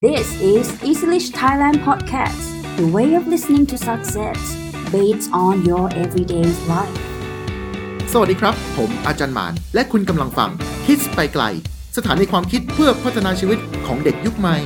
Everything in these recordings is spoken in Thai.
This is Easylish Thailand Podcast, the way of listening to success based on your everyday life. สวัสดีครับ ผมอาจารย์หมาน และคุณกำลังฟัง คิดไปไกล สถานีความคิดเพื่อพัฒนาชีวิตของเด็กยุคใหม่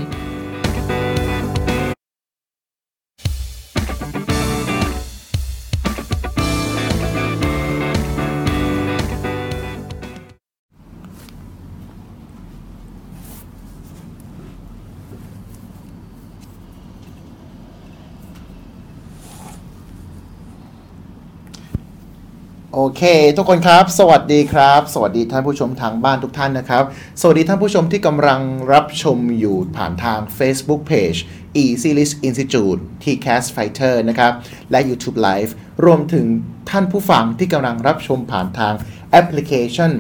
โอเค ทุกคนครับ สวัสดีครับ สวัสดีท่านผู้ชมทางบ้านทุกท่านนะครับ สวัสดีท่านผู้ชมที่กำลังรับชมอยู่ผ่านทาง Facebook Page e s l i s t Institute Tcast Fighter นะครับ และ YouTube Live รวมถึงท่านผู้ฟังที่กำลังรับชมผ่านทางแอปพลิเคชัน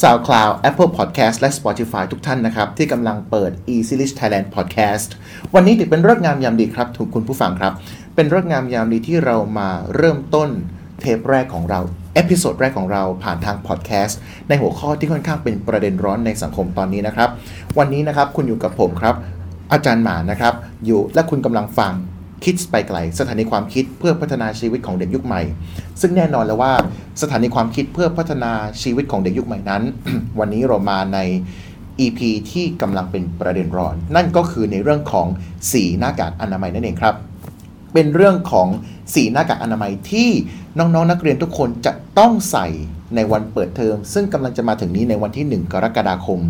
SoundCloud Apple Podcast และ Spotify ทุกท่านนะครับ ที่กำลังเปิด e s l i s t Thailand Podcast วันนี้ถือเป็นเรื่องงามยามดีครับทุกคุณผู้ฟังครับ เป็นเรื่องงามยามดีที่เรามาเริ่มต้นเทปแรกของเรา episode แรกของเราผ่านทางพอดแคสต์ในหัวข้อที่ค่อนข้างเป็นประเด็นร้อนในสังคมตอนนี้นะครับ วันนี้นะครับคุณอยู่กับผมครับ อาจารย์หมานะครับ อยู่และคุณกำลังฟังคิดไปไกล สถานีความคิดเพื่อพัฒนาชีวิตของเด็กยุคใหม่ ซึ่งแน่นอนแล้วว่าสถานีความคิดเพื่อพัฒนาชีวิตของเด็กยุคใหม่นั้น วันนี้เรามาใน EP ที่กำลังเป็นประเด็นร้อน นั่นก็คือในเรื่องของสีหน้ากากอนามัยนั่นเองครับ เป็นเรื่องของ สีหน้ากากอนามัยที่น้องๆนนักเรียนทุกคนจะต้องใส่ในวันเปิดเทอม ซึ่งกำลังจะมาถึงนี้ในวันที่ 1 กรกฎาคม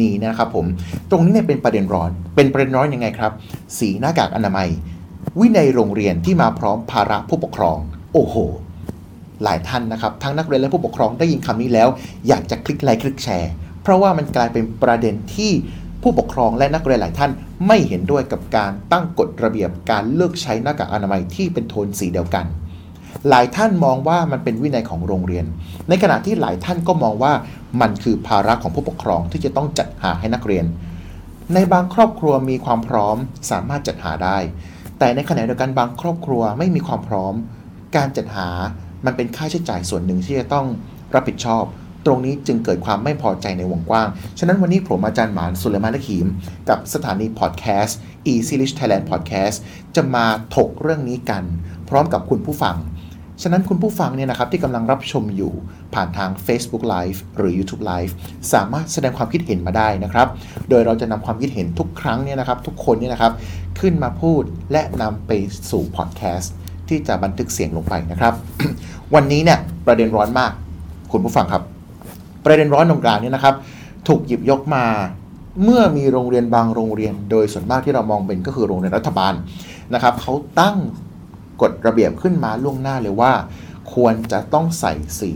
นี้นะครับผม ตรงนี้เนี่ยเป็นประเด็นร้อน เป็นประเด็นร้อนยังไงครับ สีหน้ากากอนามัย วินัยโรงเรียนที่มาพร้อมภาระผู้ปกครอง โอ้โห หลายท่านนะครับ ทั้งนักเรียนและผู้ปกครองได้ยินคำนี้แล้ว อยากจะคลิกไลค์คลิกแชร์ เพราะว่ามันกลายเป็นประเด็นที่ ผู้ปกครองและนักเรียนหลายท่านไม่เห็นด้วยกับการตั้งกฎระเบียบการเลือกใช้หน้ากากอนามัยที่เป็นโทนสีเดียวกัน หลายท่านมองว่ามันเป็นวินัยของโรงเรียน ในขณะที่หลายท่านก็มองว่ามันคือภาระของผู้ปกครองที่จะต้องจัดหาให้นักเรียน ในบางครอบครัวมีความพร้อมสามารถจัดหาได้ แต่ในขณะเดียวกันบางครอบครัวไม่มีความพร้อม การจัดหามันเป็นค่าใช้จ่ายส่วนหนึ่งที่จะต้องรับผิดชอบ ตรงนี้จึงเกิดความไม่พอใจในวงกว้าง ฉะนั้นวันนี้ผมอาจารย์หมานสุเลมานละขีม กับสถานีพอดแคสต์ Easy Rich Thailand Podcast จะมาถกเรื่องนี้กัน พร้อมกับคุณผู้ฟัง ฉะนั้นคุณผู้ฟังเนี่ยนะครับที่กำลังรับชมอยู่ผ่านทาง Facebook Live หรือ YouTube Live สามารถแสดงความคิดเห็นมาได้นะครับ โดยเราจะนำความคิดเห็นทุกครั้งเนี่ยนะครับ ทุกคนเนี่ยนะครับขึ้นมาพูดและนำไปสู่พอดแคสต์ที่จะบันทึกเสียงลงไปนะครับ วันนี้เนี่ยประเด็นร้อนมาก คุณผู้ฟังครับ ประเด็นร้อนตรงกลางนี่นะครับ ถูกหยิบยกมาเมื่อมีโรงเรียนบางโรงเรียน โดยส่วนมากที่เรามองเป็นก็คือโรงเรียนรัฐบาลนะครับเขาตั้งกฎระเบียบขึ้นมาล่วงหน้าเลยว่า ควรจะต้องใส่สี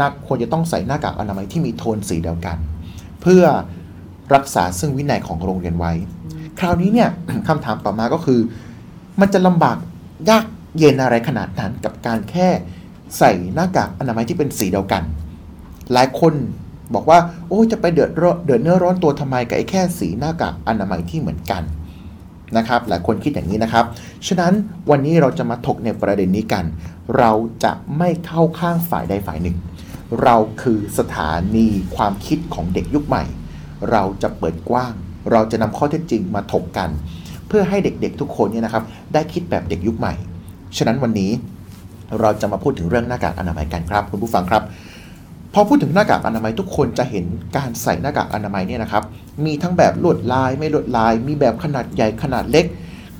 นักควรจะต้องใส่หน้ากากอนามัยที่มีโทนสีเดียวกัน เพื่อรักษาซึ่งวินัยของโรงเรียนไว้ คราวนี้เนี่ยคำถามต่อมาก็คือ มันจะลำบากยากเย็นอะไรขนาดนั้นกับการแค่ใส่หน้ากากอนามัยที่เป็นสีเดียวกัน หลายคนบอกว่า โอ้จะไปเดือดร้อนเดือดเนื้อร้อนตัวทำไมกับไอ้แค่สีหน้ากากอนามัยที่เหมือนกันนะครับ หลายคนคิดอย่างนี้นะครับ ฉะนั้นวันนี้เราจะมาถกในประเด็นนี้กัน เราจะไม่เข้าข้างฝ่ายใดฝ่ายหนึ่ง เราคือสถานีความคิดของเด็กยุคใหม่ เราจะเปิดกว้าง เราจะนำข้อเท็จจริงมาถกกัน เพื่อให้เด็กๆทุกคนเนี่ยนะครับ ได้คิดแบบเด็กยุคใหม่ ฉะนั้นวันนี้เราจะมาพูดถึงเรื่องหน้ากากอนามัยกันครับ คุณผู้ฟังครับ พอพูดถึงหน้ากากอนามัยทุกคนจะเห็นการใส่หน้ากากอนามัยเนี่ยนะครับ มีทั้งแบบลวดลายไม่ลวดลาย มีแบบขนาดใหญ่ขนาดเล็ก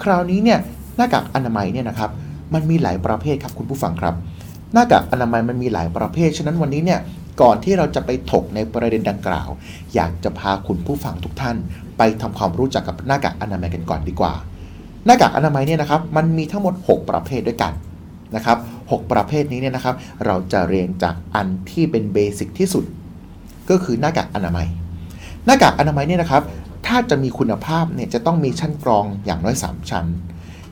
คราวนี้เนี่ยหน้ากากอนามัยเนี่ยนะครับ มันมีหลายประเภทครับคุณผู้ฟังครับ หน้ากากอนามัยมันมีหลายประเภท ฉะนั้นวันนี้เนี่ยก่อนที่เราจะไปถกในประเด็นดังกล่าว อยากจะพาคุณผู้ฟังทุกท่าน ไปทำความรู้จักกับหน้ากากอนามัยกันก่อนดีกว่า หน้ากากอนามัยเนี่ยนะครับ มันมีทั้งหมด 6 ประเภทด้วยกัน นะครับ6ประเภทนี้เนี่ยนะครับ เราจะเรียนจากอันที่เป็นเบสิกที่สุด ก็คือหน้ากากอนามัย หน้ากากอนามัยเนี่ยนะครับ ถ้าจะมีคุณภาพเนี่ยจะต้องมีชั้นกรองอย่างน้อย 3 ชั้น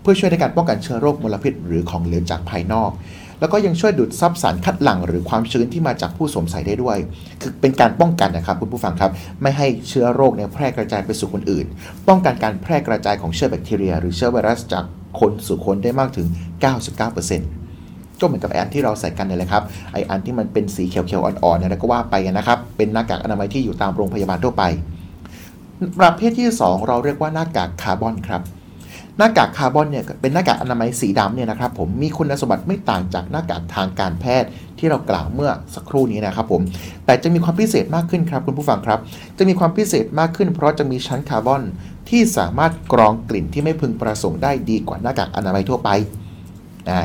เพื่อช่วยในการป้องกันเชื้อโรคมลพิษ หรือของเหลวจากภายนอก แล้วก็ยังช่วยดูดซับสารคัดหลั่งหรือความชื้นที่มาจากผู้สวมใส่ได้ด้วย คือเป็นการป้องกันนะครับคุณผู้ฟังครับ ไม่ให้เชื้อโรคเนี่ยแพร่กระจายไปสู่คนอื่น ป้องกันการแพร่กระจายของเชื้อแบคทีเรีย หรือเชื้อไวรัสจาก คนสู่คนได้มากถึง 99%ก็เหมือนกับไออันที่เราใส่กันนี่แหละครับไออันที่มันเป็นสีเขียวๆอ่อนๆเนี่ยก็ว่าไปนะครับ เป็นหน้ากากอนามัยที่อยู่ตามโรงพยาบาลทั่วไป ประเภทที่ 2 เราเรียกว่าหน้ากากคาร์บอนครับหน้ากากคาร์บอนเนี่ยเป็นหน้ากากอนามัยสีดำเนี่ยนะครับผมมีคุณสมบัติไม่ต่างจากหน้ากากทางการแพทย์ที่เรากล่าวเมื่อสักครู่นี้นะครับผมแต่จะมีความพิเศษมากขึ้นครับคุณผู้ฟังครับ จะมีความพิเศษมากขึ้นเพราะจะมีชั้นคาร์บอน ที่สามารถกรองกลิ่นที่ไม่พึงประสงค์ได้ดีกว่าหน้ากากอนามัยทั่วไป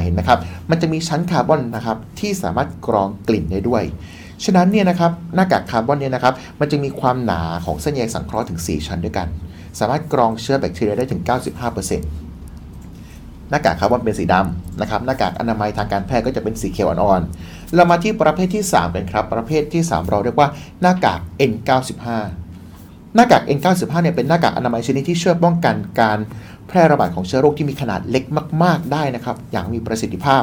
เห็นไหมครับ มันจะมีชั้นคาร์บอนนะครับที่สามารถกรองกลิ่นได้ด้วย ฉะนั้นเนี่ยนะครับหน้ากากคาร์บอนเนี่ยนะครับ มันจะมีความหนาของเส้นใยสังเคราะห์ถึง 4 ชั้นด้วยกัน สามารถกรองเชื้อแบคทีเรียได้ถึง 95%หน้ากากคาร์บอนเป็นสีดำนะครับ หน้ากากอนามัยทางการแพทย์ก็จะเป็นสีเขียวอ่อนๆ เรามาที่ประเภทที่ 3 กันครับ ประเภทที่ 3 เราเรียกว่าหน้ากาก N95 หน้ากาก N95 เนี่ยเป็นหน้ากากอนามัยชนิดที่ช่วยป้องกันการแพร่ระบาดของเชื้อโรคที่มีขนาดเล็กมาก ๆ ได้นะครับอย่างมีประสิทธิภาพ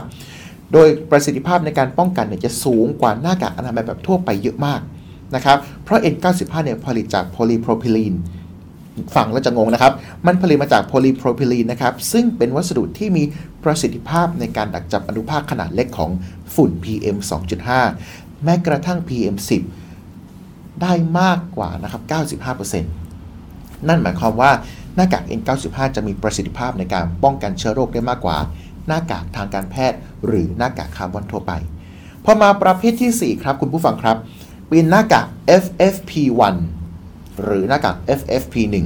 โดยประสิทธิภาพในการป้องกันเนี่ยจะสูงกว่าหน้ากากอนามัยแบบทั่วไปเยอะมากนะครับเพราะ N95 เนี่ยผลิตจากโพลีโพรพิลีนฟังแล้วจะงงนะครับ มันผลิตมาจากโพลีโพรพิลีนนะครับ ซึ่งเป็นวัสดุที่มีประสิทธิภาพในการดักจับอนุภาคขนาดเล็กของฝุ่น PM 2.5 แม้กระทั่ง PM 10 ได้มากกว่านะครับ 95%นั่นหมายความว่าหน้ากาก N95 จะมีประสิทธิภาพในการป้องกันเชื้อโรคได้มากกว่า หน้ากากทางการแพทย์ หรือหน้ากากคาร์บอนทั่วไปพอมาประเภทที่ 4 ครับ คุณผู้ฟังครับเป็นหน้ากาก FFP1 หรือหน้ากาก FFP1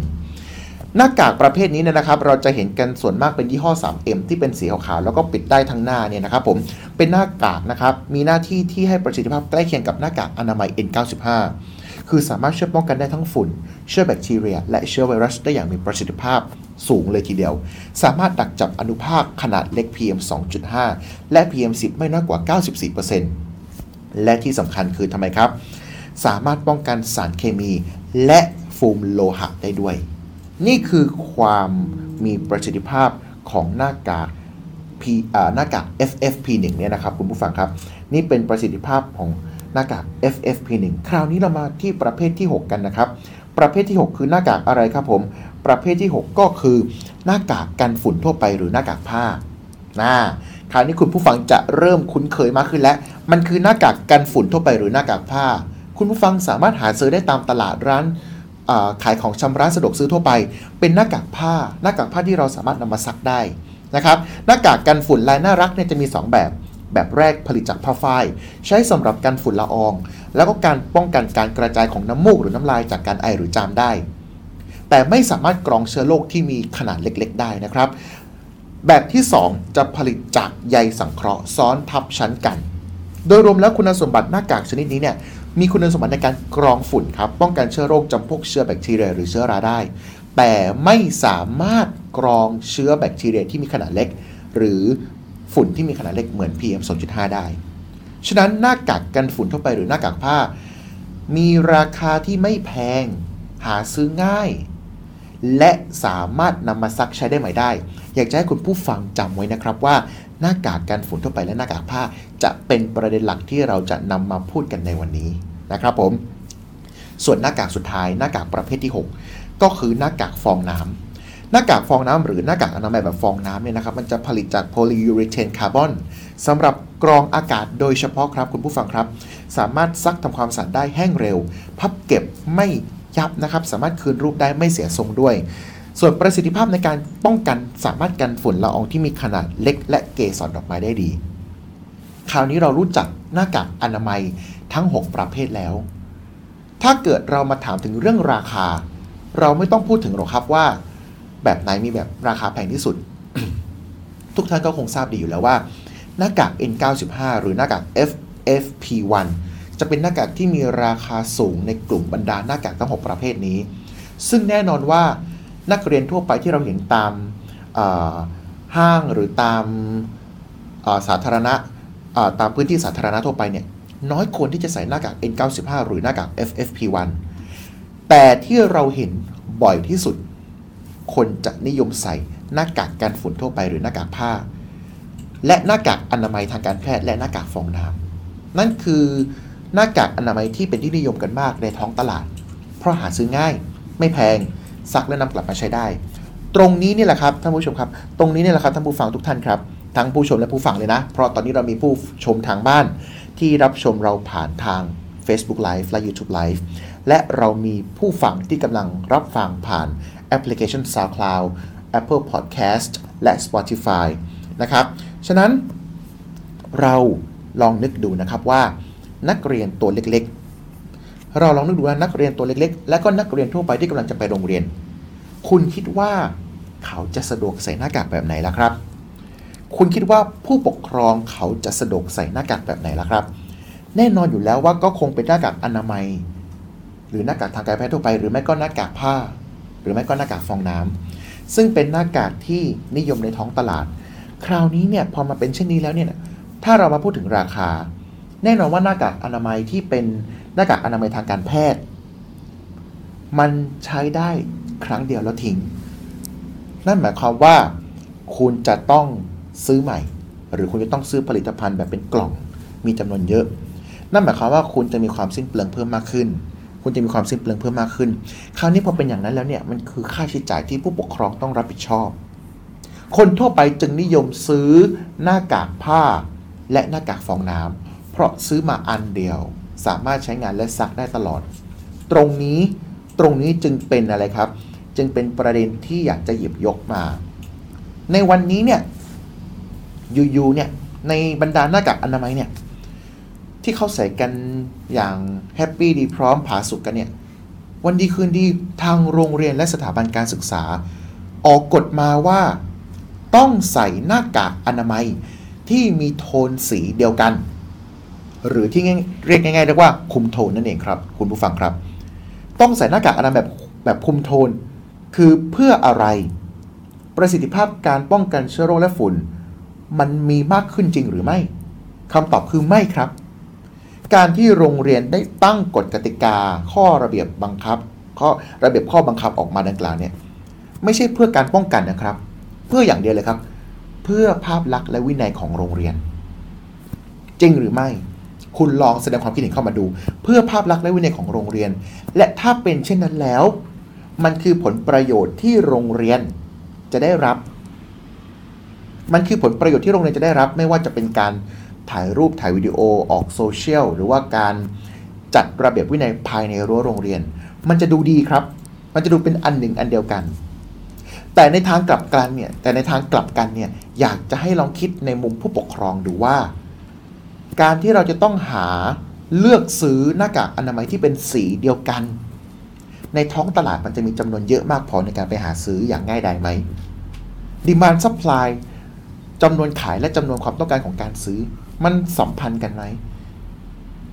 หน้ากากประเภทนี้นะครับ เราจะเห็นกันส่วนมากเป็นยี่ห้อ 3M ที่เป็นสีขาวๆแล้วก็ปิดได้ทั้งหน้าเนี่ยนะครับผมเป็นหน้ากากนะครับมีหน้าที่ที่ให้ประสิทธิภาพใกล้เคียงกับหน้ากากอนามัย N95 คือสามารถช่วยป้องกันได้ทั้งฝุ่น เชื้อแบคทีเรีย และเชื้อไวรัสได้อย่างมีประสิทธิภาพสูงเลยทีเดียว สามารถดักจับอนุภาคขนาดเล็ก PM 2.5 และ PM 10 ไม่น้อยกว่า 94%และที่สำคัญคือทำไมครับ สามารถป้องกันสารเคมี และฟูมโลหะได้ด้วย นี่คือความมีประสิทธิภาพของหน้ากาก P หน้ากาก FFP1 เนี่ยนะครับคุณผู้ฟังครับ นี่เป็นประสิทธิภาพของ หน้ากาก FFP1 คราวนี้เรามาที่ประเภทที่ 6 กันนะครับ ประเภทที่ 6 คือหน้ากากอะไรครับผม ประเภทที่ 6 ก็คือหน้ากากกันฝุ่นทั่วไปหรือหน้ากากผ้านะคราวนี้คุณผู้ฟังจะเริ่มคุ้นเคยมากขึ้นแล้ว มันคือหน้ากากกันฝุ่นทั่วไปหรือหน้ากากผ้า คุณผู้ฟังสามารถหาซื้อได้ตามตลาดร้านขายของชำร้านสะดวกซื้อทั่วไป เป็นหน้ากากผ้า หน้ากากผ้าที่เราสามารถนำมาซักได้นะครับ หน้ากากกันฝุ่นลายน่ารักเนี่ยจะมี 2 แบบ แบบแรกผลิตจากผ้าฝ้าย ใช้สำหรับการฝุ่นละออง แล้วก็การป้องกันการกระจายของน้ำมูกหรือน้ำลายจากการไอหรือจามได้ แต่ไม่สามารถกรองเชื้อโรคที่มีขนาดเล็ก ๆ ได้นะครับ แบบที่ 2 จะผลิตจากใยสังเคราะห์ซ้อนทับชั้นกัน โดยรวมแล้วคุณสมบัติหน้ากากชนิดนี้เนี่ยมีคุณสมบัติในการกรองฝุ่นครับ ป้องกันเชื้อโรคจำพวกเชื้อแบคทีเรียหรือเชื้อราได้ แต่ไม่สามารถกรองเชื้อแบคทีเรียที่มีขนาดเล็ก หรือ ฝุ่นที่มีขนาดเล็กเหมือน PM 2.5 ได้ ฉะนั้นหน้ากากกันฝุ่นทั่วไปหรือหน้ากากผ้า มีราคาที่ไม่แพง หาซื้อง่าย และสามารถนำมาซักใช้ได้ใหม่ได้ อยากจะให้คุณผู้ฟังจำไว้นะครับว่า หน้ากากกันฝุ่นทั่วไปและหน้ากากผ้า จะเป็นประเด็นหลักที่เราจะนำมาพูดกันในวันนี้นะครับผม ส่วนหน้ากากสุดท้ายหน้ากากประเภทที่ 6 ก็คือหน้ากากฟองน้ำ น้ากากฟองน้ำหรือหน้ากากอนามัยแบบฟองน้ำเนี่ยนะครับมันจะผลิตจากโพลียูเรเทนคาร์บอนสำหรับกรองอากาศโดยเฉพาะครับคุณผู้ฟังครับ สามารถซักทำความสะอาดได้แห้งเร็ว พับเก็บไม่ยับนะครับ สามารถคืนรูปได้ไม่เสียทรงด้วย ส่วนประสิทธิภาพในการป้องกันสามารถกันฝุ่นละอองที่มีขนาดเล็ก และเกสรดอกไม้ได้ดี คราวนี้เรารู้จักหน้ากากอนามัยทั้ง 6 ประเภทแล้ว ถ้าเกิดเรามาถามถึงเรื่องราคา เราไม่ต้องพูดถึงหรอกครับว่า แบบไหนมีแบบราคาแพงที่สุด ทุกท่านก็คงทราบดีอยู่แล้วว่า หน้ากาก N95 หรือหน้ากาก FFP1 จะเป็นหน้ากากที่มีราคาสูงในกลุ่มบรรดาหน้ากากทั้ง 6 ประเภทนี้ ซึ่งแน่นอนว่านักเรียนทั่วไปที่เราเห็นตามห้างหรือตามสาธารณะตามพื้นที่สาธารณะทั่วไปเนี่ยน้อยคนที่จะใส่หน้ากาก N95 หรือหน้ากาก FFP1 แต่ที่เราเห็นบ่อยที่สุด คนจะนิยมใส่หน้ากากกันฝุ่นทั่วไปหรือหน้ากากผ้า และหน้ากากอนามัยทางการแพทย์และหน้ากากฟองน้ำนั่นคือหน้ากากอนามัยที่เป็นที่นิยมกันมากในท้องตลาด เพราะหาซื้อง่าย ไม่แพงซักและนำกลับมาใช้ได้ ตรงนี้นี่แหละครับท่านผู้ชมครับ ตรงนี้นี่แหละครับท่านผู้ฟังทุกท่านครับทั้งผู้ชมและผู้ฟังเลยนะ เพราะตอนนี้เรามีผู้ชมทางบ้าน ที่รับชมเราผ่านทาง Facebook Live และ YouTube Live และเรามีผู้ฟังที่กำลังรับฟังผ่าน ปพลิเคชัน SoundCloud Apple Podcast และ Spotify นะครับ ฉะนั้นเราลองนึกดูนะครับว่านักเรียนตัวเล็กๆ เราลองนึกดูว่านักเรียนตัวเล็กๆ และก็นักเรียนทั่วไปที่กำลังจะไปโรงเรียน คุณคิดว่าเขาจะสะดวกใส่หน้ากากแบบไหนล่ะครับ คุณคิดว่าผู้ปกครองเขาจะสะดวกใส่หน้ากากแบบไหนล่ะครับ แน่นอนอยู่แล้วว่าก็คงเป็นหน้ากากอนามัย หรือหน้ากากทางการแพทย์ทั่วไป หรือไม่ก็หน้ากากผ้า รือไม่ก็หน้ากากฟองน้ำซึ่งเป็นหน้ากากที่นิยมในท้องตลาด คราวนี้เนี่ยพอมาเป็นเช่นนี้แล้วเนี่ยถ้าเรามาพูดถึงราคา แน่นอนว่าหน้ากากอนามัยที่เป็นหน้ากากอนามัยทางการแพทย์ มันใช้ได้ครั้งเดียวแล้วทิ้ง นั่นหมายความว่าคุณจะต้องซื้อใหม่ หรือคุณจะต้องซื้อผลิตภัณฑ์แบบเป็นกล่องมีจำนวนเยอะ นั่นหมายความว่าคุณจะมีความสิ้นเปลืองเพิ่มมากขึ้น คุณจะมีความสิ้นเปลืองเพิ่มมากขึ้น คราวนี้พอเป็นอย่างนั้นแล้วเนี่ยมันคือค่าใช้จ่ายที่ผู้ปกครองต้องรับผิดชอบ คนทั่วไปจึงนิยมซื้อหน้ากากผ้า และหน้ากากฟองน้ำเพราะซื้อมาอันเดียว สามารถใช้งานและซักได้ตลอด ตรงนี้ตรงนี้จึงเป็นอะไรครับ จึงเป็นประเด็นที่อยากจะหยิบยกมา ในวันนี้เนี่ยอยู่ๆเนี่ยในบรรดาหน้ากากอนามัยเนี่ย ที่เขาใส่กันอย่างแฮปปี้ดีพร้อมผาสุกกันเนี่ยวันดีคืนดีทางโรงเรียนและสถาบันการศึกษา ออกกฎมาว่า ต้องใส่หน้ากากอนามัยที่มีโทนสีเดียวกัน หรือที่เรียกง่ายๆเรียกว่าคุมโทนนั่นเองครับ คุณผู้ฟังครับ ต้องใส่หน้ากากอนามัยแบบแบบคุมโทน คือเพื่ออะไร ประสิทธิภาพการป้องกันเชื้อโรคและฝุ่น มันมีมากขึ้นจริงหรือไม่คำตอบคือไม่ครับ การที่โรงเรียนได้ตั้งกฎกติกา ข้อระเบียบบังคับ ข้อระเบียบข้อบังคับออกมาดังกล่าวเนี่ยไม่ใช่เพื่อการป้องกันนะครับ เพื่ออย่างเดียวเลยครับ เพื่อภาพลักษณ์และวินัยของโรงเรียน จริงหรือไม่ คุณลองแสดงความคิดเห็นเข้ามาดู เพื่อภาพลักษณ์และวินัยของโรงเรียน และถ้าเป็นเช่นนั้นแล้ว มันคือผลประโยชน์ที่โรงเรียนจะได้รับ มันคือผลประโยชน์ที่โรงเรียนจะได้รับ ไม่ว่าจะเป็นการ ถ่ายรูปถ่ายวิดีโอออกโซเชียลหรือว่าการจัดระเบียบวินัยภายในรั้วโรงเรียน มันจะดูดีครับ มันจะดูเป็นอันหนึ่งอันเดียวกัน แต่ในทางกลับกันเนี่ยแต่ในทางกลับกันเนี่ยอยากจะให้ลองคิดในมุมผู้ปกครองดูว่า การที่เราจะต้องหาเลือกซื้อหน้ากากอนามัยที่เป็นสีเดียวกัน ในท้องตลาดมันจะมีจำนวนเยอะมากพอในการไปหาซื้ออย่างง่ายดายไหม demand supply จำนวนขายและจำนวนความต้องการของการซื้อ มันสัมพันธ์กันไหม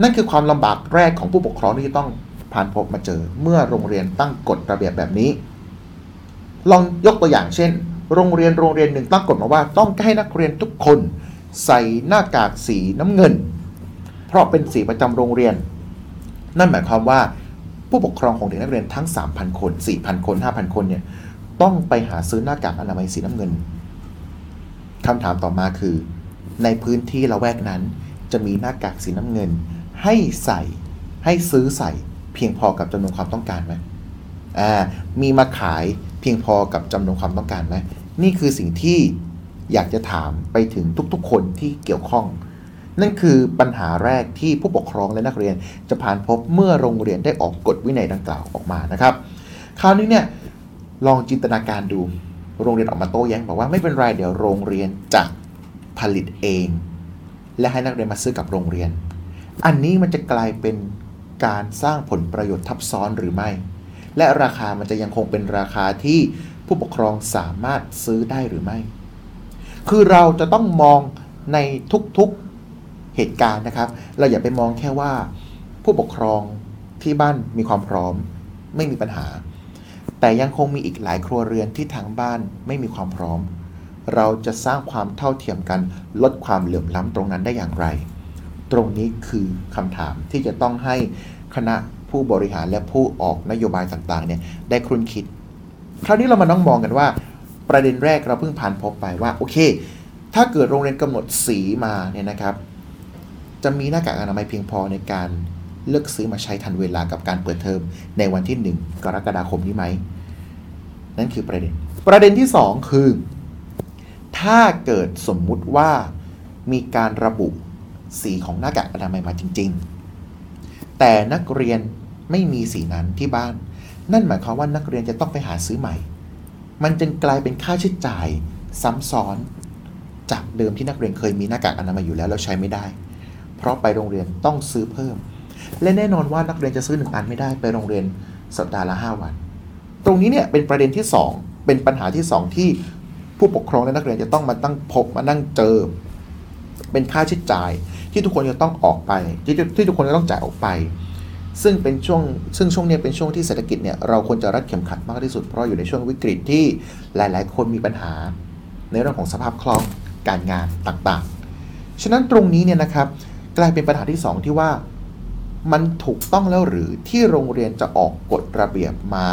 นั่นคือความลำบากแรกของผู้ปกครองที่จะต้องผ่านพบมาเจอ เมื่อโรงเรียนตั้งกฎระเบียบแบบนี้ ลองยกตัวอย่างเช่น โรงเรียนโรงเรียนหนึ่งตั้งกฎมาว่า ต้องให้นักเรียนทุกคน ใส่หน้ากากสีน้ำเงิน เพราะเป็นสีประจำโรงเรียน นั่นหมายความว่าผู้ปกครองของเด็กนักเรียนทั้ง 3,000 คน 4,000 คน 5,000 คนเนี่ยต้องไปหาซื้อหน้ากากอนามัยสีน้ำเงินคำถามต่อมาคือ ในพื้นที่ละแวกนั้น จะมีหน้ากากสีน้ำเงิน ให้ใส่ให้ซื้อใส่เพียงพอกับจำนวนความต้องการไหมอ่ามีมาขายเพียงพอกับจำนวนความต้องการไหมนี่คือสิ่งที่อยากจะถามไปถึงทุกๆ คนที่เกี่ยวข้อง นั่นคือปัญหาแรกที่ผู้ปกครองและนักเรียน จะผ่านพบเมื่อโรงเรียนได้ออกกฎวินัยดังกล่าวออกมานะครับ คราวนี้เนี่ยลองจินตนาการดู โรงเรียนออกมาโต้แย้งบอกว่าไม่เป็นไรเดี๋ยวโรงเรียนจะ ผลิตเอง และให้นักเรียนมาซื้อกับโรงเรียน อันนี้มันจะกลายเป็นการสร้างผลประโยชน์ทับซ้อนหรือไม่ และราคามันจะยังคงเป็นราคาที่ผู้ปกครองสามารถซื้อได้หรือไม่ คือเราจะต้องมองในทุกๆเหตุการณ์นะครับ เราอย่าไปมองแค่ว่า ผู้ปกครองที่บ้านมีความพร้อม ไม่มีปัญหา แต่ยังคงมีอีกหลายครัวเรือนที่ทางบ้านไม่มีความพร้อม เราจะสร้างความเท่าเทียมกัน ลดความเหลื่อมล้ำตรงนั้นได้อย่างไร ตรงนี้คือคำถามที่จะต้องให้คณะผู้บริหารและผู้ออกนโยบายต่างๆเนี่ยได้ครุ่นคิด คราวนี้เรามาต้องมองกันว่า ประเด็นแรกเราเพิ่งผ่านพบไปว่าโอเค ถ้าเกิดโรงเรียนกำหนดสีมาเนี่ยนะครับ จะมีหน้ากากอนามัยเพียงพอในการเลือกซื้อมาใช้ทันเวลากับการเปิดเทอมในวันที่ 1 กรกฎาคมนี้ไหมนั่นคือประเด็น ประเด็นที่ 2 คือ ถ้าเกิดสมมุติว่ามีการระบุสีของหน้ากากอนามัยมาจริง ๆ แต่นักเรียนไม่มีสีนั้นที่บ้าน นั่นหมายความว่านักเรียนจะต้องไปหาซื้อใหม่ มันจึงกลายเป็นค่าใช้จ่ายซ้ำซ้อน จากเดิมที่นักเรียนเคยมีหน้ากากอนามัยอยู่แล้วแล้วใช้ไม่ได้ เพราะไปโรงเรียนต้องซื้อเพิ่ม และแน่นอนว่านักเรียนจะซื้อหนึ่งอันไม่ได้ไปโรงเรียนสัปดาห์ละ 5 วัน ตรงนี้เนี่ยเป็นประเด็นที่ 2 เป็นปัญหาที่ 2 ที่ ผู้ปกครองและนักเรียนจะต้องมาตั้งพบมานั่งเจอ เป็นค่าใช้จ่ายที่ทุกคนจะต้องออกไป ที่ที่ทุกคนจะต้องจ่ายออกไป ซึ่งเป็นช่วงซึ่งช่วงนี้เป็นช่วงที่เศรษฐกิจเนี่ยเราควรจะรัดเข็มขัดมากที่สุดเพราะอยู่ในช่วงวิกฤตที่หลาย ๆ คนมีปัญหา ในเรื่องของสภาพคล่องการงานต่างๆ ฉะนั้นตรงนี้เนี่ยนะครับกลายเป็นปัญหาที่ 2 ที่ว่ามันถูกต้องแล้วหรือที่โรงเรียนจะออกกฎระเบียบมา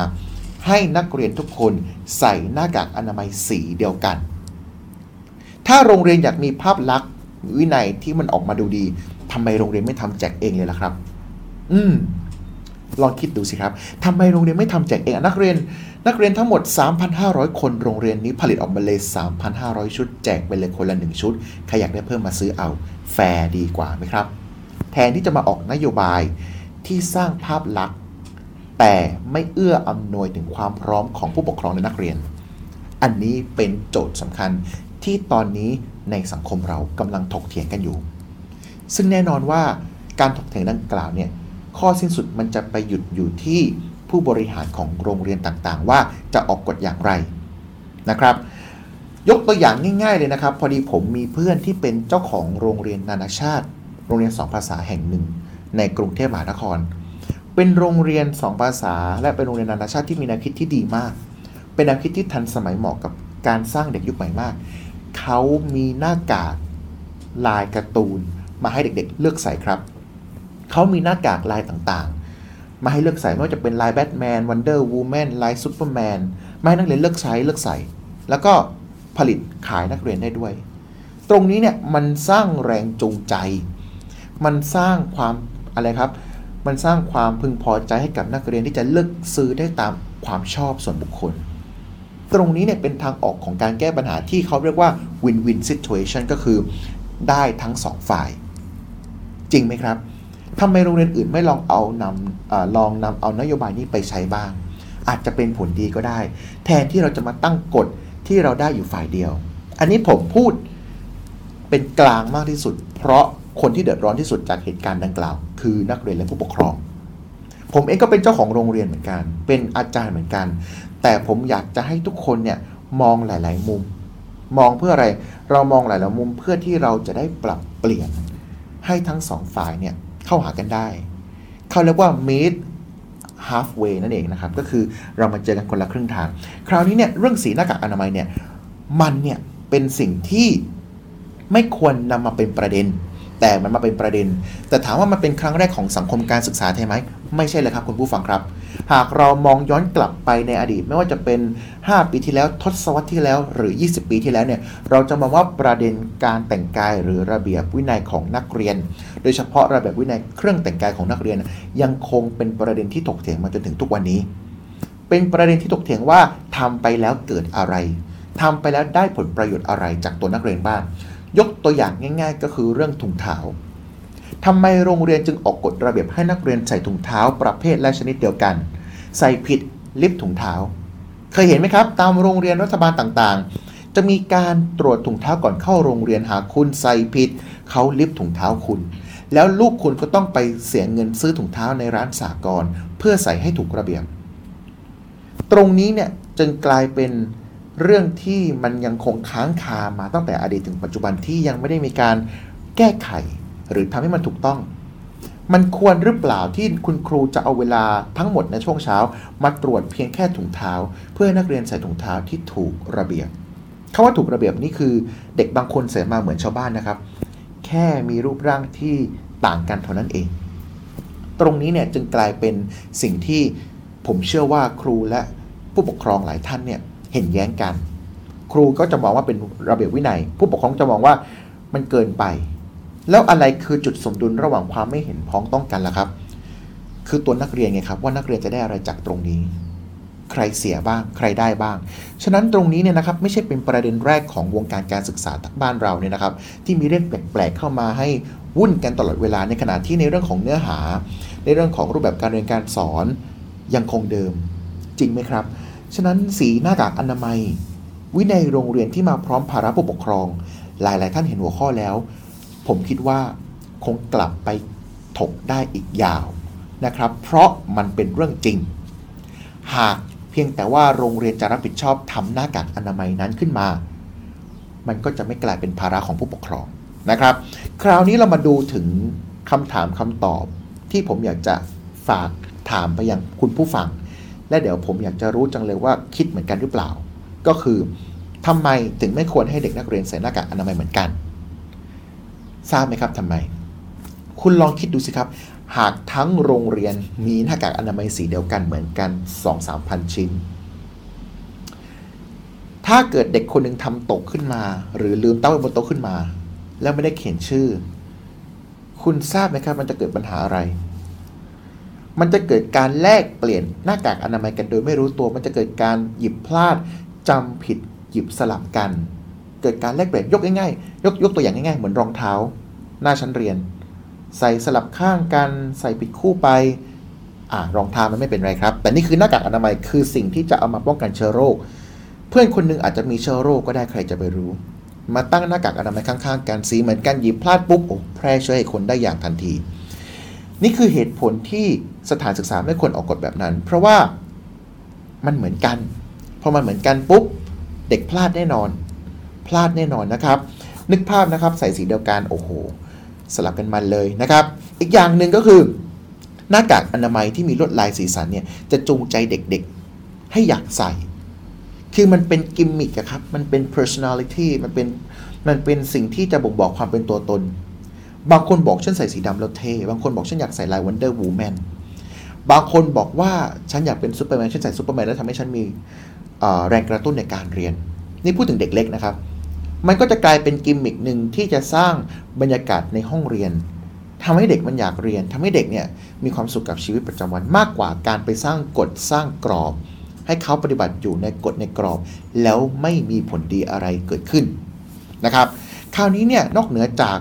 ให้นักเรียนทุกคนใส่หน้ากากอนามัยสีเดียวกัน ถ้าโรงเรียนอยากมีภาพลักษณ์วินัยที่มันออกมาดูดีทำไมโรงเรียนไม่ทำแจกเองเลยล่ะครับ อืมลองคิดดูสิครับทำไมโรงเรียนไม่ทำแจกเอง นักเรียน นักเรียนทั้งหมด 3,500 คนโรงเรียนนี้ผลิตออกมาเลย 3,500 ชุด แจกไปเลยคนละ 1 ชุด ใครอยากได้เพิ่มมาซื้อเอา แฟร์ดีกว่าไหมครับ แทนที่จะมาออกนโยบายที่สร้างภาพลักษณ์ แต่ไม่เอื้ออำนวยถึงความพร้อมของผู้ปกครองและนักเรียน อันนี้เป็นโจทย์สำคัญที่ตอนนี้ในสังคมเรากำลังถกเถียงกันอยู่ ซึ่งแน่นอนว่าการถกเถียงดังกล่าวเนี่ยข้อสิ้นสุดมันจะไปหยุดอยู่ที่ผู้บริหารของโรงเรียนต่างๆ ว่าจะออกกฎอย่างไรนะครับ ยกตัวอย่างง่าย ๆ เลยนะครับ พอดีผมมีเพื่อนที่เป็นเจ้าของโรงเรียนนานาชาติ โรงเรียนสองภาษาแห่งหนึ่ง ในกรุงเทพมหานคร เป็นโรงเรียนสองภาษา และเป็นโรงเรียนนานาชาติที่มีแนวคิดที่ดีมาก เป็นแนวคิดที่ทันสมัยเหมาะกับการสร้างเด็กยุคใหม่มาก เขามีหน้ากากลายการ์ตูน มาให้เด็กๆ เลือกใส่ครับ เขามีหน้ากากลายต่างๆ มาให้เลือกใส่ไม่ว่าจะเป็นลายแบทแมนวันเดอร์วูแมนลายซูเปอร์แมนมาให้นักเรียนเลือกใช้เลือกใส่ แล้วก็ผลิตขายนักเรียนได้ด้วย ตรงนี้เนี่ยมันสร้างแรงจูงใจ มันสร้างความอะไรครับ มันสร้างความพึงพอใจให้กับนักเรียนที่จะเลือกซื้อได้ตามความชอบส่วนบุคคล ตรงนี้เนี่ยเป็นทางออกของการแก้ปัญหาที่เขาเรียกว่า win-win situation ก็คือได้ทั้งสองฝ่าย จริงไหมครับทำไมโรงเรียนอื่นไม่ลองเอานำอลองนำเอานโยบายนี้ไปใช้บ้าง อาจจะเป็นผลดีก็ได้ แทนที่เราจะมาตั้งกฎที่เราได้อยู่ฝ่ายเดียว อันนี้ผมพูดเป็นกลางมากที่สุด เพราะ คนที่เดือดร้อนที่สุดจากเหตุการณ์ดังกล่าว คือนักเรียนและผู้ปกครอง ผมเองก็เป็นเจ้าของโรงเรียนเหมือนกัน เป็นอาจารย์เหมือนกัน แต่ผมอยากจะให้ทุกคนเนี่ยมองหลาย ๆ มุม มองเพื่ออะไร เรามองหลาย ๆ มุมเพื่อที่เราจะได้ปรับเปลี่ยน ให้ทั้งสองฝ่ายเนี่ยเข้าหากันได้ เขาเรียกว่า meet halfway นั่นเองนะครับ ก็คือเรามาเจอกันคนละครึ่งทาง คราวนี้เนี่ยเรื่องสีหน้ากากอนามัยเนี่ยมันเนี่ยเป็นสิ่งที่ไม่ควรนำมาเป็นประเด็น แต่มันมาเป็นประเด็น แต่ถามว่ามันเป็นครั้งแรกของสังคมการศึกษาใช่ไหม ไม่ใช่เลยครับคุณผู้ฟังครับ หากเรามองย้อนกลับไปในอดีต ไม่ว่าจะเป็น 5 ปีที่แล้วทศวรรษที่แล้วหรือ 20 ปีที่แล้วเนี่ยเราจะมองว่าประเด็นการแต่งกายหรือระเบียบวินัยของนักเรียน โดยเฉพาะระเบียบวินัยเครื่องแต่งกายของนักเรียน ยังคงเป็นประเด็นที่ถกเถียงมาจนถึงทุกวันนี้ เป็นประเด็นที่ถกเถียงว่าทำไปแล้วเกิดอะไรทำไปแล้วได้ผลประโยชน์อะไรจากตัวนักเรียนบ้าง ยกตัวอย่างง่าย ๆ ก็คือเรื่องถุงเท้าทำไมโรงเรียนจึงออกกฎระเบียบให้นักเรียนใส่ถุงเท้าประเภทและชนิดเดียวกัน ใส่ผิดลิฟต์ถุงเท้า เคยเห็นไหมครับ ตามโรงเรียนรัฐบาลต่างๆ จะมีการตรวจถุงเท้าก่อนเข้าโรงเรียนหากคุณใส่ผิดเขาลิฟต์ถุงเท้าคุณ แล้วลูกคุณก็ต้องไปเสียเงินซื้อถุงเท้าในร้านสากลเพื่อใส่ให้ถูกระเบียบ ตรงนี้เนี่ยจึงกลายเป็น เรื่องที่มันยังคงค้างคามาตั้งแต่อดีตถึงปัจจุบันที่ยังไม่ได้มีการแก้ไข หรือทำให้มันถูกต้อง มันควรหรือเปล่าที่คุณครูจะเอาเวลาทั้งหมดในช่วงเช้า มาตรวจเพียงแค่ถุงเท้า เพื่อให้นักเรียนใส่ถุงเท้าที่ถูกระเบียบคาว่าถูกระเบียบนี่คือเด็กบางคนใส่มาเหมือนชาวบ้านนะครับ แค่มีรูปร่างที่ต่างกันเท่านั้นเอง ตรงนี้เนี่ยจึงกลายเป็นสิ่งที่ผมเชื่อว่าครูและผู้ปกครองหลายท่านเนี่ย เห็นแย้งกัน ครูก็จะมองว่าเป็นระเบียบวินัย ผู้ปกครองจะมองว่ามันเกินไป แล้วอะไรคือจุดสมดุลระหว่างความไม่เห็นพ้องต้องกันล่ะครับ คือตัวนักเรียนไงครับ ว่านักเรียนจะได้อะไรจากตรงนี้ ใครเสียบ้าง ใครได้บ้าง ฉะนั้นตรงนี้เนี่ยนะครับไม่ใช่เป็นประเด็นแรกของวงการการศึกษาบ้านเราเนี่ยนะครับ ที่มีเรื่องแปลกๆเข้ามาให้วุ่นกันตลอดเวลาในขณะที่ในเรื่องของเนื้อหา ในเรื่องของรูปแบบการเรียนการสอนยังคงเดิม จริงไหมครับ ฉะนั้นสีหน้ากากอนามัย วินัยโรงเรียนที่มาพร้อมภาระผู้ปกครอง หลายๆ ท่านเห็นหัวข้อแล้ว ผมคิดว่าคงกลับไปถกได้อีกยาวนะครับ เพราะมันเป็นเรื่องจริง หากเพียงแต่ว่าโรงเรียนจะรับผิดชอบทำหน้ากากอนามัยนั้นขึ้นมา มันก็จะไม่กลายเป็นภาระของผู้ปกครองนะครับ คราวนี้เรามาดูถึงคำถามคำตอบที่ผมอยากจะฝากถามไปยังคุณผู้ฟัง และเดี๋ยวผมอยากจะรู้จังเลยว่าคิดเหมือนกันหรือเปล่า ก็คือทำไมถึงไม่ควรให้เด็กนักเรียนใส่หน้ากากอนามัยเหมือนกัน ทราบไหมครับทำไม คุณลองคิดดูสิครับ หากทั้งโรงเรียนมีหน้ากากอนามัยสีเดียวกันเหมือนกัน 2-3พันชิ้น ถ้าเกิดเด็กคนหนึ่งทำตกขึ้นมา หรือลืมเต้าไว้บนโต๊ะขึ้นมา แล้วไม่ได้เขียนชื่อ คุณทราบไหมครับมันจะเกิดปัญหาอะไร มันจะเกิดการแลกเปลี่ยนหน้ากากอนามัยกันโดยไม่รู้ตัว มันจะเกิดการหยิบพลาดจำผิดหยิบสลับกัน เกิดการแลกเปลี่ยนยกง่ายๆยกยกตัวอย่างง่ายๆ เหมือนรองเท้า หน้าชั้นเรียน ใส่สลับข้างกันใส่ผิดคู่ไปอ่ารองเท้ามันไม่เป็นไรครับ แต่นี่คือหน้ากากอนามัยคือสิ่งที่จะเอามาป้องกันเชื้อโรค เพื่อนคนหนึงอาจจะมีเชื้อโรคก็ได้ใครจะไปรู้ มาตั้งหน้ากากอนามัยข้างๆกันสีเหมือนกันหยิบพลาดปุ๊บโอ้แพร่เชื้อให้คนได้อย่างทันที นี่คือเหตุผลที่สถานศึกษาไม่ควรออกกฎแบบนั้น เพราะว่ามันเหมือนกัน พอมันเหมือนกันปุ๊บ เด็กพลาดแน่นอน พลาดแน่นอนนะครับ นึกภาพนะครับใส่สีเดียวกันโอ้โห สลับกันมันเลยนะครับ อีกอย่างหนึ่งก็คือ หน้ากากอนามัยที่มีลวดลายสีสันเนี่ยจะจูงใจเด็กๆ ให้อยากใส่ คือมันเป็นกิมมิคครับ มันเป็น personality มันเป็นมันเป็นสิ่งที่จะบ่งบอกความเป็นตัวตน บางคนบอกฉันใส่สีดำแล้วเท่ บางคนบอกฉันอยากใส่ลาย Wonder Woman บางคนบอกว่าฉันอยากเป็นซูเปอร์แมน ฉันใส่ซูเปอร์แมนแล้วทำให้ฉันมีแรงกระตุ้นในการเรียน นี่พูดถึงเด็กเล็กนะครับ มันก็จะกลายเป็นกิมมิคหนึ่งที่จะสร้างบรรยากาศในห้องเรียนทำให้เด็กมันอยากเรียนทำให้เด็กเนี่ยมีความสุขกับชีวิตประจำวันมากกว่าการไปสร้างกฎสร้างกรอบ ให้เขาปฏิบัติอยู่ในกฎในกรอบ แล้วไม่มีผลดีอะไรเกิดขึ้นนะครับ คราวนี้เนี่ยนอกเหนือจาก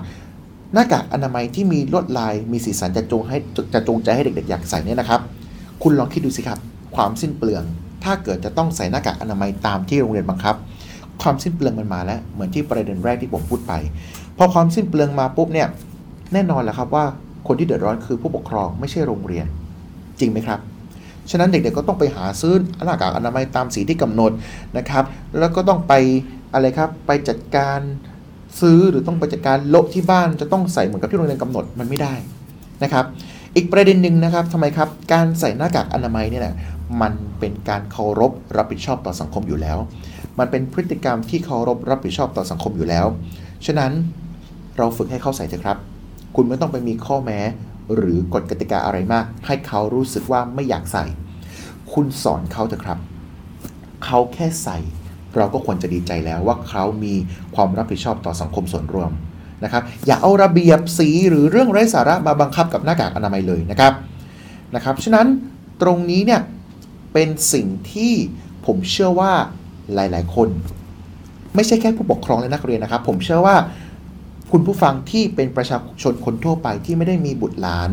หน้ากากอนามัยที่มีลวดลายมีสีสันจะจงให้จะจงใจให้เด็กๆอยากใส่เนี่ยนะครับ คุณลองคิดดูสิครับความสิ้นเปลือง ถ้าเกิดจะต้องใส่หน้ากากอนามัยตามที่โรงเรียนบังคับ ความสิ้นเปลืองมันมาแล้วเหมือนที่ประเด็นแรกที่ผมพูดไป พอความสิ้นเปลืองมาปุ๊บเนี่ยแน่นอนแหละครับว่าคนที่เดือดร้อนคือผู้ปกครองไม่ใช่โรงเรียน จริงไหมครับฉะนั้นเด็กๆก็ต้องไปหาซื้อหน้ากากอนามัยตามสีที่กำหนดนะครับ แล้วก็ต้องไปอะไรครับไปจัดการ ซื้อหรือต้องไปจัดการโละที่บ้านจะต้องใส่เหมือนกับที่โรงเรียนกำหนดมันไม่ได้นะครับ อีกประเด็นหนึ่งนะครับทำไมครับ การใส่หน้ากากอนามัยเนี่ยนะมันเป็นการเคารพรับผิดชอบต่อสังคมอยู่แล้ว มันเป็นพฤติกรรมที่เคารพรับผิดชอบต่อสังคมอยู่แล้ว ฉะนั้นเราฝึกให้เขาใส่เถอะครับ คุณไม่ต้องไปมีข้อแม้ หรือกฎกติกาอะไรมาก ให้เขารู้สึกว่าไม่อยากใส่ คุณสอนเขาเถอะครับ เขาแค่ใส่ เราก็ควรจะดีใจแล้วว่าเขามีความรับผิดชอบต่อสังคมส่วนรวมนะครับ อย่าเอาระเบียบสีหรือเรื่องไร้สาระมาบังคับกับหน้ากากอนามัยเลยนะครับนะครับ ฉะนั้นตรงนี้เนี่ยเป็นสิ่งที่ผมเชื่อว่าหลาย ๆ คน ไม่ใช่แค่ผู้ปกครองและนักเรียนนะครับ ผมเชื่อว่าคุณผู้ฟังที่เป็นประชาชนคนทั่วไปที่ไม่ได้มีบุตรหลาน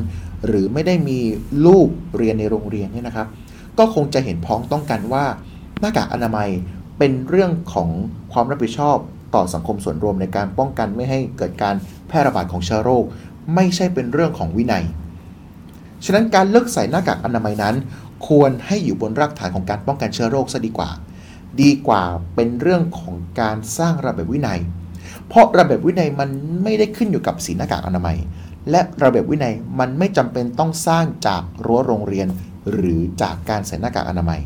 หรือไม่ได้มีลูกเรียนในโรงเรียนเนี่ยนะครับ ก็คงจะเห็นพ้องต้องกันว่าหน้ากากอนามัย เป็นเรื่องของความรับผิดชอบต่อสังคมส่วนรวมในการป้องกันไม่ให้เกิดการแพร่ระบาดของเชื้อโรค ไม่ใช่เป็นเรื่องของวินัย ฉะนั้นการเลิกใส่หน้ากากอนามัยนั้น ควรให้อยู่บนรากฐานของการป้องกันเชื้อโรคซะดีกว่า ดีกว่าเป็นเรื่องของการสร้างระเบียบวินัย เพราะระเบียบวินัยมันไม่ได้ขึ้นอยู่กับสีหน้ากากอนามัย และระเบียบวินัยมันไม่จำเป็นต้องสร้างจากรั้วโรงเรียน หรือจากการใส่หน้ากากอนามัย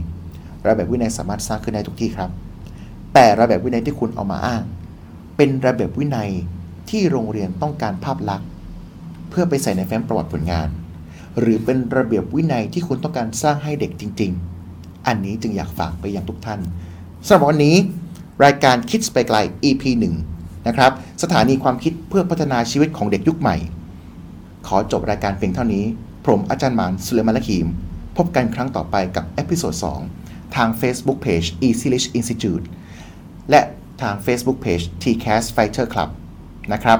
ระเบียบวินัยสามารถสร้างขึ้นได้ทุกที่ครับ แต่ระเบียบวินัยที่คุณเอามาอ้าง เป็นระเบียบวินัยที่โรงเรียนต้องการภาพลักษณ์ เพื่อไปใส่ในแฟ้มประวัติผลงาน หรือเป็นระเบียบวินัยที่คุณต้องการสร้างให้เด็กจริง ๆ อันนี้จึงอยากฝากไปยังทุกท่านสำหรับวันนี้ รายการคิดไปไกล EP 1นะครับสถานีความคิดเพื่อพัฒนาชีวิตของเด็กยุคใหม่ ขอจบรายการเพียงเท่านี้ ผมอาจารย์หมานสุเลมาละขีม พบกันครั้งต่อไปกับ episode 2 ทาง Facebook Page Easylish Institute และทาง Facebook Page TCAS Fighter Club นะครับ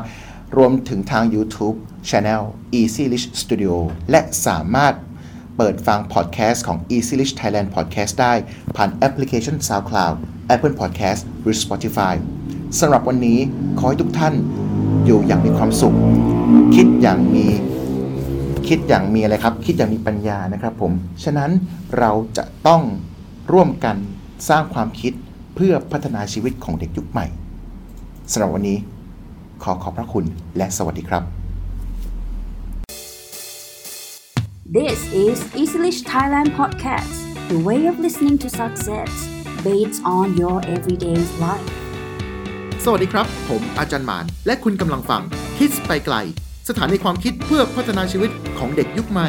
รวมถึงทาง YouTube Channel Easy Rich Studio และสามารถเปิดฟังพอดแคสต์ของ Easy Rich Thailand Podcast ได้ ผ่านแอปพลิเคชัน SoundCloud Apple Podcast หรือ Spotify สำหรับวันนี้ขอให้ทุกท่านอยู่อย่างมีความสุข คิดอย่างมีคิดอย่างมีอะไรครับ คิดอย่างมีปัญญานะครับผม ฉะนั้นเราจะต้อง ร่วมกันสร้างความคิดเพื่อพัฒนาชีวิตของเด็กยุคใหม่สำหรับวันนี้ ขอขอบพระคุณและสวัสดีครับ This is Easyish Thailand Podcast, the way of listening to success based on your everyday life. สวัสดีครับ ผมอาจารย์หมาน และคุณกำลังฟัง Kids ไปไกล สถานีความคิดเพื่อพัฒนาชีวิตของเด็กยุคใหม่